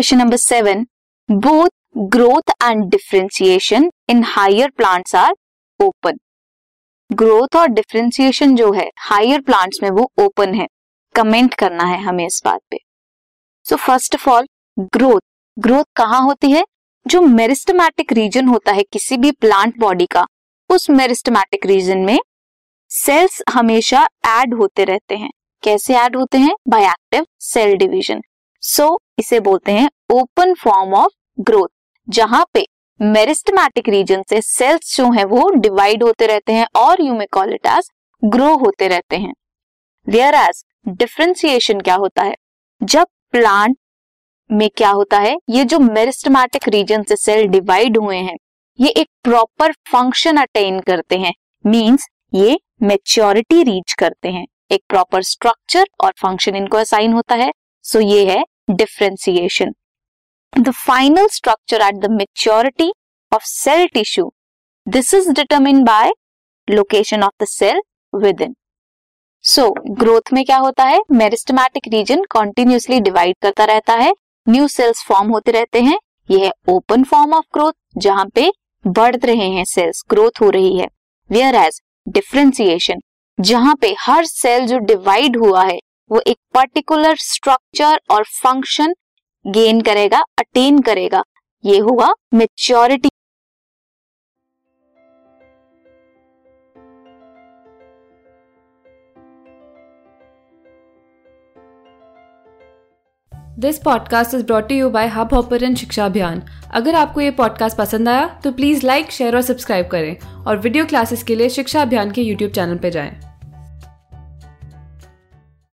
Question number seven both growth and differentiation in higher plants are open growth और differentiation जो है higher plants में वो open है. कमेंट करना है हमें इस बात पे. So first of all growth growth कहाँ होती है? जो मेरिस्टमैटिक रीजन होता है किसी भी प्लांट बॉडी का, उस मेरिस्टमैटिक रीजन में सेल्स हमेशा ऐड होते रहते हैं. कैसे ऐड होते हैं? By active cell division so so, इसे बोलते हैं ओपन फॉर्म ऑफ़ ग्रोथ जहाँ पे मेरिस्टमैटिक रीजन से सेल्स जो है वो डिवाइड होते रहते हैं और you may call it as grow होते रहते हैं। वेयर एज डिफ्रेंसिएशन क्या होता है? जब प्लांट में क्या होता है? ये जो मेरिस्टमैटिक रीजन से सेल डिवाइड हुए हैं ये एक प्रॉपर फ़ंक्शन अटेन करते हैं मींस ये मेच्योरिटी रीच करते हैं। एक प्रॉपर स्ट्रक्चर और फ़ंक्शन इनको असाइन होता है। सो so ये है differentiation the final structure at the maturity of cell tissue this is determine by location of the cell within so growth में क्या होता है? मेरिस्टमैटिक रीजन कॉन्टिन्यूसली डिवाइड करता रहता है. न्यू सेल्स फॉर्म होते रहते हैं. यह है ओपन फॉर्म ऑफ़ ग्रोथ जहाँ पे बढ़ रहे हैं सेल्स ग्रोथ हो रही है. वेयर एज डिफ्रेंसिएशन जहाँ पे हर सेल जो डिवाइड हुआ है वो एक पर्टिकुलर स्ट्रक्चर और फ़ंक्शन गेन करेगा अटेन करेगा। ये हुआ maturity this podcast is brought you by Hubhopper Shiksha Abhiyan अगर आपको ये पॉडकास्ट पसंद आया तो प्लीज़ लाइक शेयर और सब्सक्राइब करें। और वीडियो क्लासेस के लिए शिक्षा अभियान के यूट्यूब चैनल पर जाएँ।